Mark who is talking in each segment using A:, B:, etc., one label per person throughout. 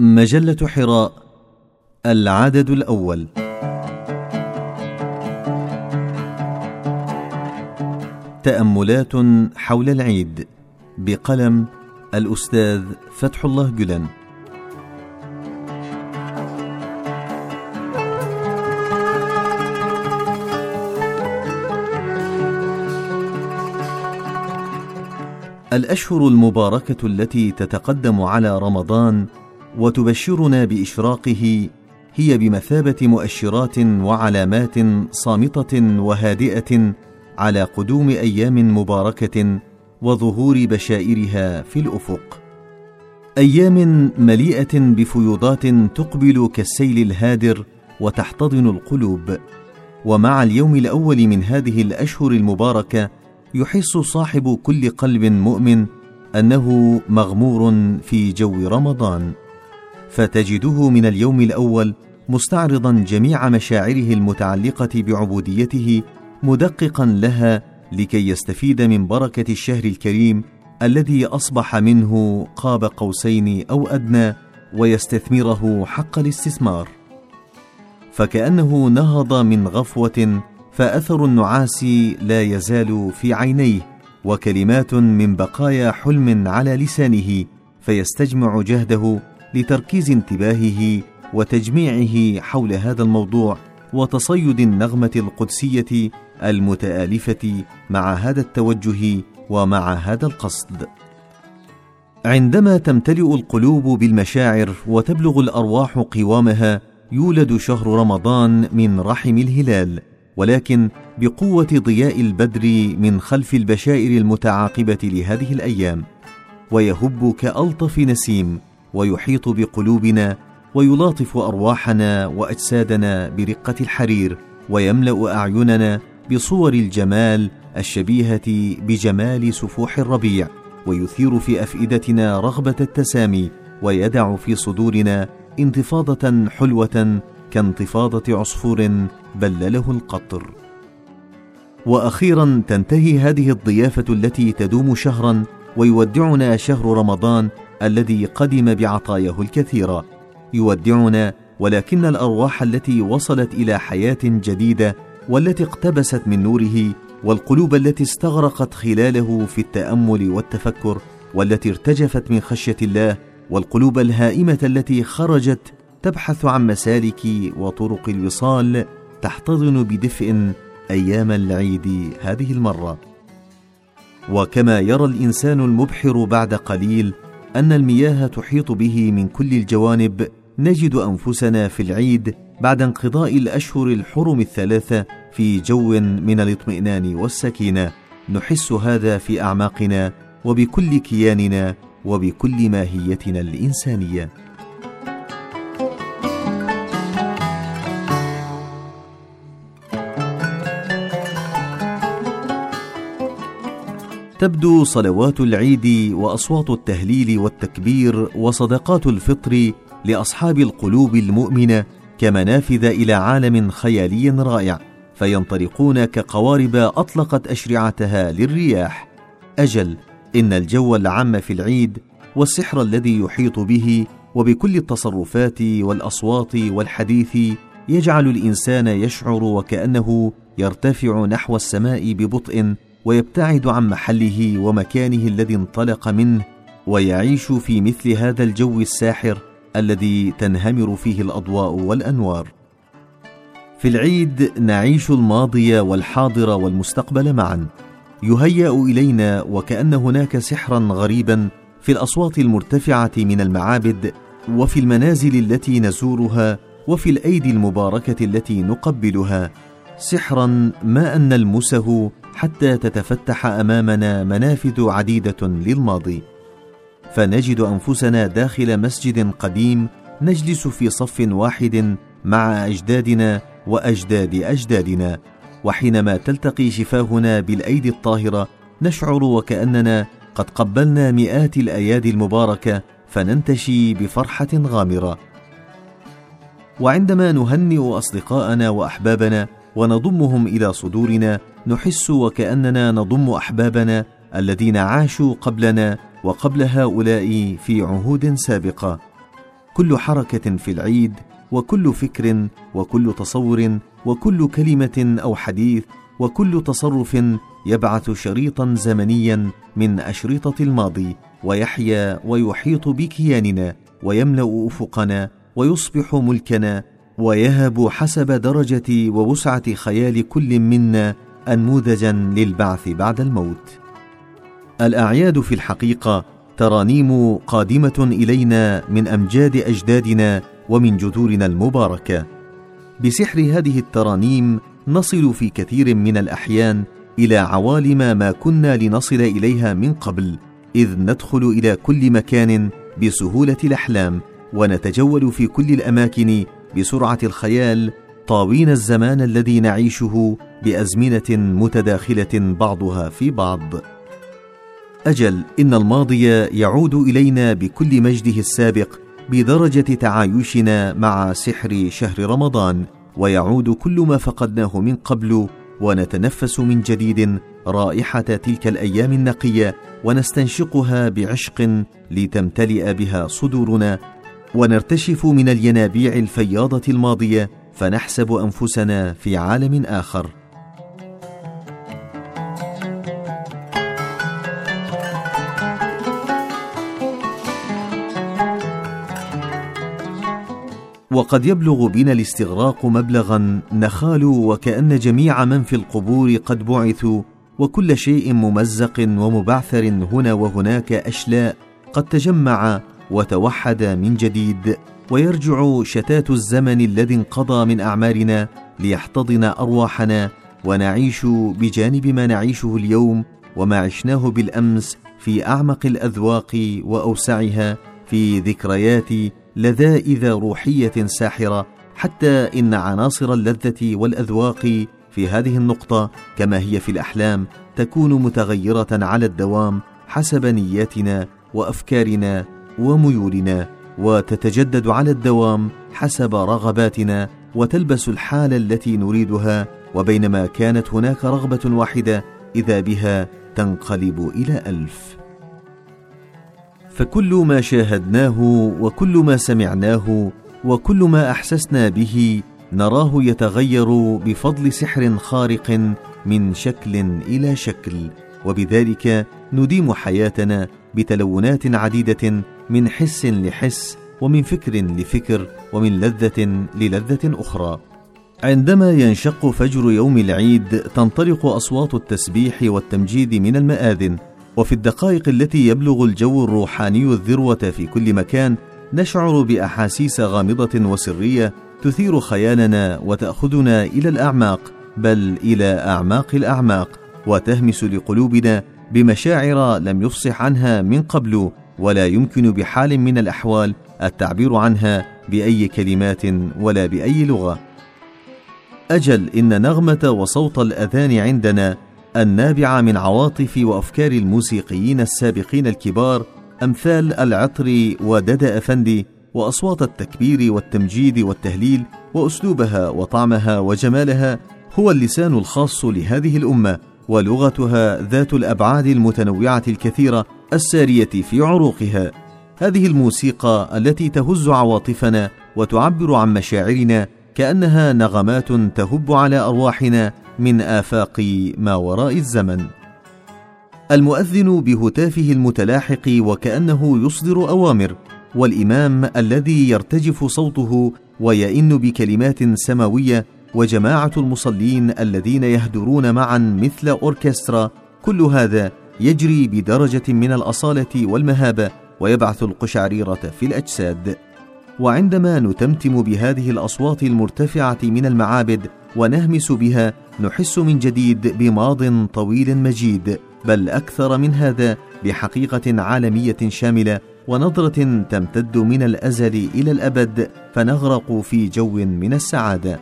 A: مجلة حراء العدد الأول. تأملات حول العيد بقلم الأستاذ فتح الله جلن. الأشهر المباركة التي تتقدم على رمضان وتبشرنا بإشراقه هي بمثابة مؤشرات وعلامات صامتة وهادئة على قدوم أيام مباركة وظهور بشائرها في الأفق. أيام مليئة بفيوضات تقبل كالسيل الهادر وتحتضن القلوب. ومع اليوم الأول من هذه الأشهر المباركة يحس صاحب كل قلب مؤمن أنه مغمور في جو رمضان. فتجده من اليوم الأول مستعرضا جميع مشاعره المتعلقة بعبوديته مدققا لها لكي يستفيد من بركة الشهر الكريم الذي أصبح منه قاب قوسين أو أدنى ويستثمره حق الاستثمار. فكأنه نهض من غفوة فأثر النعاس لا يزال في عينيه وكلمات من بقايا حلم على لسانه فيستجمع جهده لتركيز انتباهه وتجميعه حول هذا الموضوع وتصيد النغمة القدسية المتآلفة مع هذا التوجه ومع هذا القصد. عندما تمتلئ القلوب بالمشاعر وتبلغ الأرواح قوامها يولد شهر رمضان من رحم الهلال ولكن بقوة ضياء البدر من خلف البشائر المتعاقبة لهذه الأيام ويهب كألطف نسيم ويحيط بقلوبنا ويلاطف أرواحنا وأجسادنا برقة الحرير ويملأ أعيننا بصور الجمال الشبيهة بجمال سفوح الربيع ويثير في أفئدتنا رغبة التسامي ويدع في صدورنا انتفاضة حلوة كانتفاضة عصفور بلله القطر. وأخيرا تنتهي هذه الضيافة التي تدوم شهرا ويودعنا شهر رمضان الذي قدم بعطاياه الكثيره يودعنا ولكن الأرواح التي وصلت إلى حياة جديدة والتي اقتبست من نوره والقلوب التي استغرقت خلاله في التأمل والتفكر والتي ارتجفت من خشية الله والقلوب الهائمة التي خرجت تبحث عن مسالك وطرق الوصال تحتضن بدفء أيام العيد هذه المرة. وكما يرى الإنسان المبحر بعد قليل أن المياه تحيط به من كل الجوانب نجد أنفسنا في العيد بعد انقضاء الأشهر الحرم الثلاثة في جو من الاطمئنان والسكينة. نحس هذا في أعماقنا وبكل كياننا وبكل ماهيتنا الإنسانية. تبدو صلوات العيد وأصوات التهليل والتكبير وصدقات الفطر لأصحاب القلوب المؤمنة كمنافذ إلى عالم خيالي رائع فينطلقون كقوارب أطلقت أشرعتها للرياح. أجل إن الجو العام في العيد والسحر الذي يحيط به وبكل التصرفات والأصوات والحديث يجعل الإنسان يشعر وكأنه يرتفع نحو السماء ببطء ويبتعد عن محله ومكانه الذي انطلق منه ويعيش في مثل هذا الجو الساحر الذي تنهمر فيه الأضواء والأنوار. في العيد نعيش الماضي والحاضر والمستقبل معا. يهيأ إلينا وكأن هناك سحرا غريبا في الأصوات المرتفعة من المعابد وفي المنازل التي نزورها وفي الأيدي المباركة التي نقبلها. سحرا ما أن نلمسه حتى تتفتح أمامنا منافذ عديدة للماضي. فنجد أنفسنا داخل مسجد قديم نجلس في صف واحد مع أجدادنا وأجداد أجدادنا. وحينما تلتقي شفاهنا بالأيدي الطاهرة نشعر وكأننا قد قبلنا مئات الأيادي المباركة فننتشي بفرحة غامرة. وعندما نهنئ أصدقاءنا وأحبابنا ونضمهم إلى صدورنا نحس وكأننا نضم أحبابنا الذين عاشوا قبلنا وقبل هؤلاء في عهود سابقة. كل حركة في العيد وكل فكر وكل تصور وكل كلمة أو حديث وكل تصرف يبعث شريطا زمنيا من أشرطة الماضي ويحيا ويحيط بكياننا ويملأ أفقنا ويصبح ملكنا ويهب حسب درجة ووسعة خيال كل منا انموذجا للبعث بعد الموت. الأعياد في الحقيقة ترانيم قادمة إلينا من أمجاد أجدادنا ومن جذورنا المباركة. بسحر هذه الترانيم نصل في كثير من الأحيان إلى عوالم ما كنا لنصل إليها من قبل إذ ندخل إلى كل مكان بسهولة الأحلام ونتجول في كل الأماكن بسرعة الخيال طاوين الزمان الذي نعيشه بأزمنة متداخلة بعضها في بعض. أجل إن الماضي يعود إلينا بكل مجده السابق بدرجة تعايشنا مع سحر شهر رمضان ويعود كل ما فقدناه من قبل ونتنفس من جديد رائحة تلك الأيام النقية ونستنشقها بعشق لتمتلئ بها صدورنا ونرتشف من الينابيع الفياضة الماضية فنحسب أنفسنا في عالم آخر. وقد يبلغ بنا الاستغراق مبلغا نخال وكأن جميع من في القبور قد بعثوا وكل شيء ممزق ومبعثر هنا وهناك أشلاء قد تجمع وتوحد من جديد. ويرجع شتات الزمن الذي انقضى من أعمارنا ليحتضن أرواحنا ونعيش بجانب ما نعيشه اليوم وما عشناه بالأمس في أعمق الأذواق وأوسعها في ذكريات لذائذ روحية ساحرة حتى إن عناصر اللذة والأذواق في هذه النقطة كما هي في الأحلام تكون متغيرة على الدوام حسب نياتنا وأفكارنا وميولنا وتتجدد على الدوام حسب رغباتنا وتلبس الحالة التي نريدها وبينما كانت هناك رغبة واحدة إذا بها تنقلب إلى ألف. فكل ما شاهدناه وكل ما سمعناه وكل ما أحسسنا به نراه يتغير بفضل سحر خارق من شكل إلى شكل وبذلك نديم حياتنا بتلونات عديدة من حس لحس ومن فكر لفكر ومن لذة للذة أخرى. عندما ينشق فجر يوم العيد تنطلق أصوات التسبيح والتمجيد من المآذن وفي الدقائق التي يبلغ الجو الروحاني الذروة في كل مكان نشعر بأحاسيس غامضة وسرية تثير خيالنا وتأخذنا إلى الأعماق بل إلى أعماق الأعماق وتهمس لقلوبنا بمشاعر لم يفصح عنها من قبل ولا يمكن بحال من الأحوال التعبير عنها بأي كلمات ولا بأي لغة. أجل إن نغمة وصوت الأذان عندنا النابعة من عواطف وأفكار الموسيقيين السابقين الكبار أمثال العطر وددأ افندي وأصوات التكبير والتمجيد والتهليل وأسلوبها وطعمها وجمالها هو اللسان الخاص لهذه الأمة ولغتها ذات الأبعاد المتنوعة الكثيرة السارية في عروقها. هذه الموسيقى التي تهز عواطفنا وتعبر عن مشاعرنا كأنها نغمات تهب على أرواحنا من آفاق ما وراء الزمن. المؤذن بهتافه المتلاحق وكأنه يصدر أوامر والإمام الذي يرتجف صوته ويئن بكلمات سماوية وجماعة المصلين الذين يهدرون معا مثل أوركسترا كل هذا يجري بدرجة من الأصالة والمهابة ويبعث القشعريرة في الأجساد. وعندما نتمتم بهذه الأصوات المرتفعة من المعابد ونهمس بها نحس من جديد بماض طويل مجيد بل أكثر من هذا بحقيقة عالمية شاملة ونظرة تمتد من الأزل إلى الأبد فنغرق في جو من السعادة.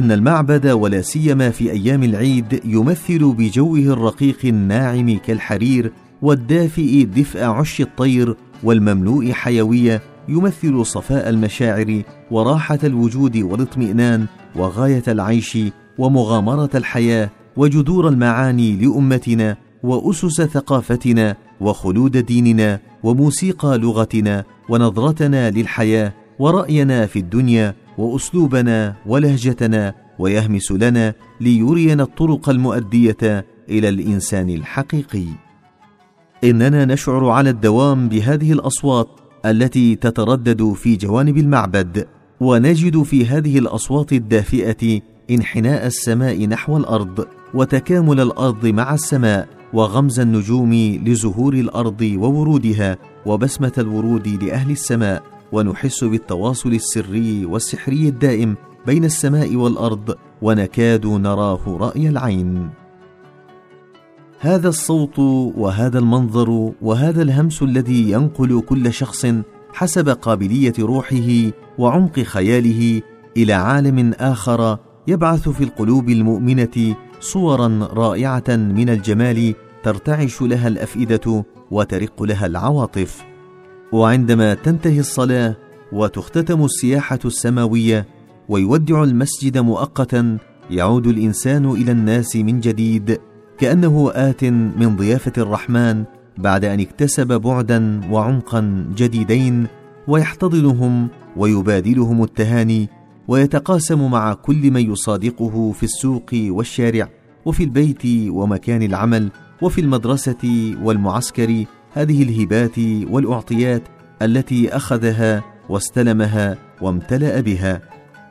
A: إن المعبد ولا سيما في أيام العيد يمثل بجوه الرقيق الناعم كالحرير والدافئ دفء عش الطير والمملوء حيوية يمثل صفاء المشاعر وراحة الوجود والاطمئنان وغاية العيش ومغامرة الحياة وجذور المعاني لأمتنا وأسس ثقافتنا وخلود ديننا وموسيقى لغتنا ونظرتنا للحياة ورأينا في الدنيا وأسلوبنا ولهجتنا ويهمس لنا ليرينا الطرق المؤدية إلى الإنسان الحقيقي. إننا نشعر على الدوام بهذه الأصوات التي تتردد في جوانب المعبد ونجد في هذه الأصوات الدافئة انحناء السماء نحو الأرض وتكامل الأرض مع السماء وغمز النجوم لزهور الأرض وورودها وبسمة الورود لأهل السماء. ونحس بالتواصل السري والسحري الدائم بين السماء والأرض ونكاد نراه رأي العين. هذا الصوت وهذا المنظر وهذا الهمس الذي ينقل كل شخص حسب قابلية روحه وعمق خياله إلى عالم آخر يبعث في القلوب المؤمنة صورا رائعة من الجمال ترتعش لها الأفئدة وترق لها العواطف. وعندما تنتهي الصلاة وتختتم السياحة السماوية ويودع المسجد مؤقتا يعود الإنسان إلى الناس من جديد كأنه آت من ضيافة الرحمن بعد أن اكتسب بعدا وعمقا جديدين ويحتضنهم ويبادلهم التهاني ويتقاسم مع كل من يصادقه في السوق والشارع وفي البيت ومكان العمل وفي المدرسة والمعسكر هذه الهبات والأعطيات التي أخذها واستلمها وامتلأ بها.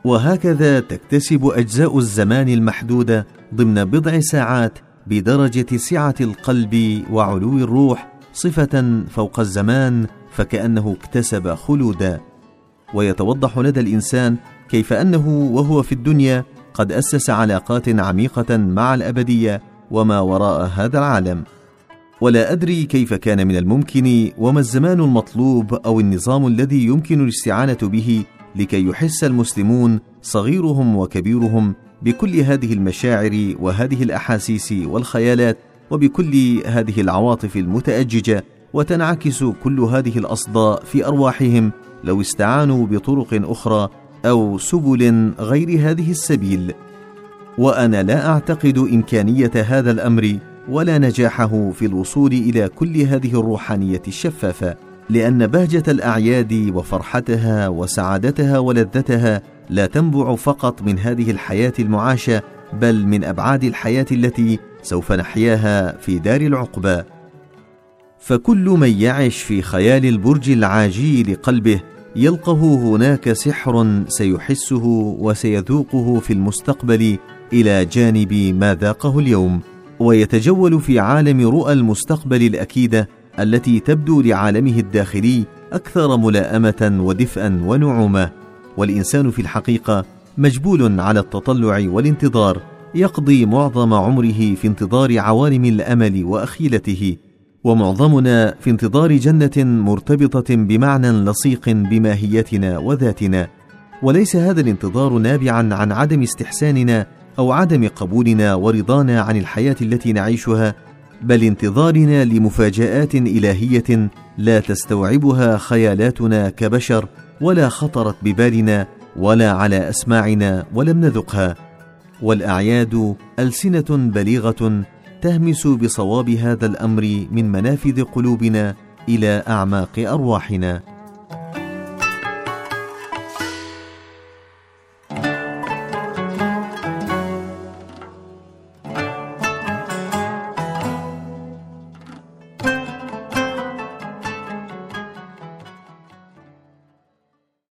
A: وهكذا تكتسب أجزاء الزمان المحدودة ضمن بضع ساعات بدرجة سعة القلب وعلو الروح صفة فوق الزمان فكأنه اكتسب خلودا. ويتوضح لدى الإنسان كيف أنه وهو في الدنيا قد أسس علاقات عميقة مع الأبدية وما وراء هذا العالم. ولا أدري كيف كان من الممكن وما الزمان المطلوب أو النظام الذي يمكن الاستعانة به لكي يحس المسلمون صغيرهم وكبيرهم بكل هذه المشاعر وهذه الأحاسيس والخيالات وبكل هذه العواطف المتأججة وتنعكس كل هذه الأصداء في أرواحهم لو استعانوا بطرق أخرى أو سبل غير هذه السبيل. وأنا لا أعتقد إمكانية هذا الأمر ولا نجاحه في الوصول إلى كل هذه الروحانية الشفافة لأن بهجة الأعياد وفرحتها وسعادتها ولذتها لا تنبع فقط من هذه الحياة المعاشة بل من أبعاد الحياة التي سوف نحياها في دار العقبى فكل من يعش في خيال البرج العاجي لقلبه يلقه هناك سحر سيحسه وسيذوقه في المستقبل إلى جانب ما ذاقه اليوم. ويتجول في عالم رؤى المستقبل الأكيدة التي تبدو لعالمه الداخلي أكثر ملائمة ودفئا ونعومة. والإنسان في الحقيقة مجبول على التطلع والانتظار يقضي معظم عمره في انتظار عوالم الأمل وأخيلته ومعظمنا في انتظار جنة مرتبطة بمعنى لصيق بماهيتنا وذاتنا. وليس هذا الانتظار نابعا عن عدم استحساننا أو عدم قبولنا ورضانا عن الحياة التي نعيشها بل انتظارنا لمفاجآت إلهية لا تستوعبها خيالاتنا كبشر ولا خطرت ببالنا ولا على أسماعنا ولم نذقها. والأعياد ألسنة بليغة تهمس بصواب هذا الأمر من منافذ قلوبنا إلى أعماق أرواحنا.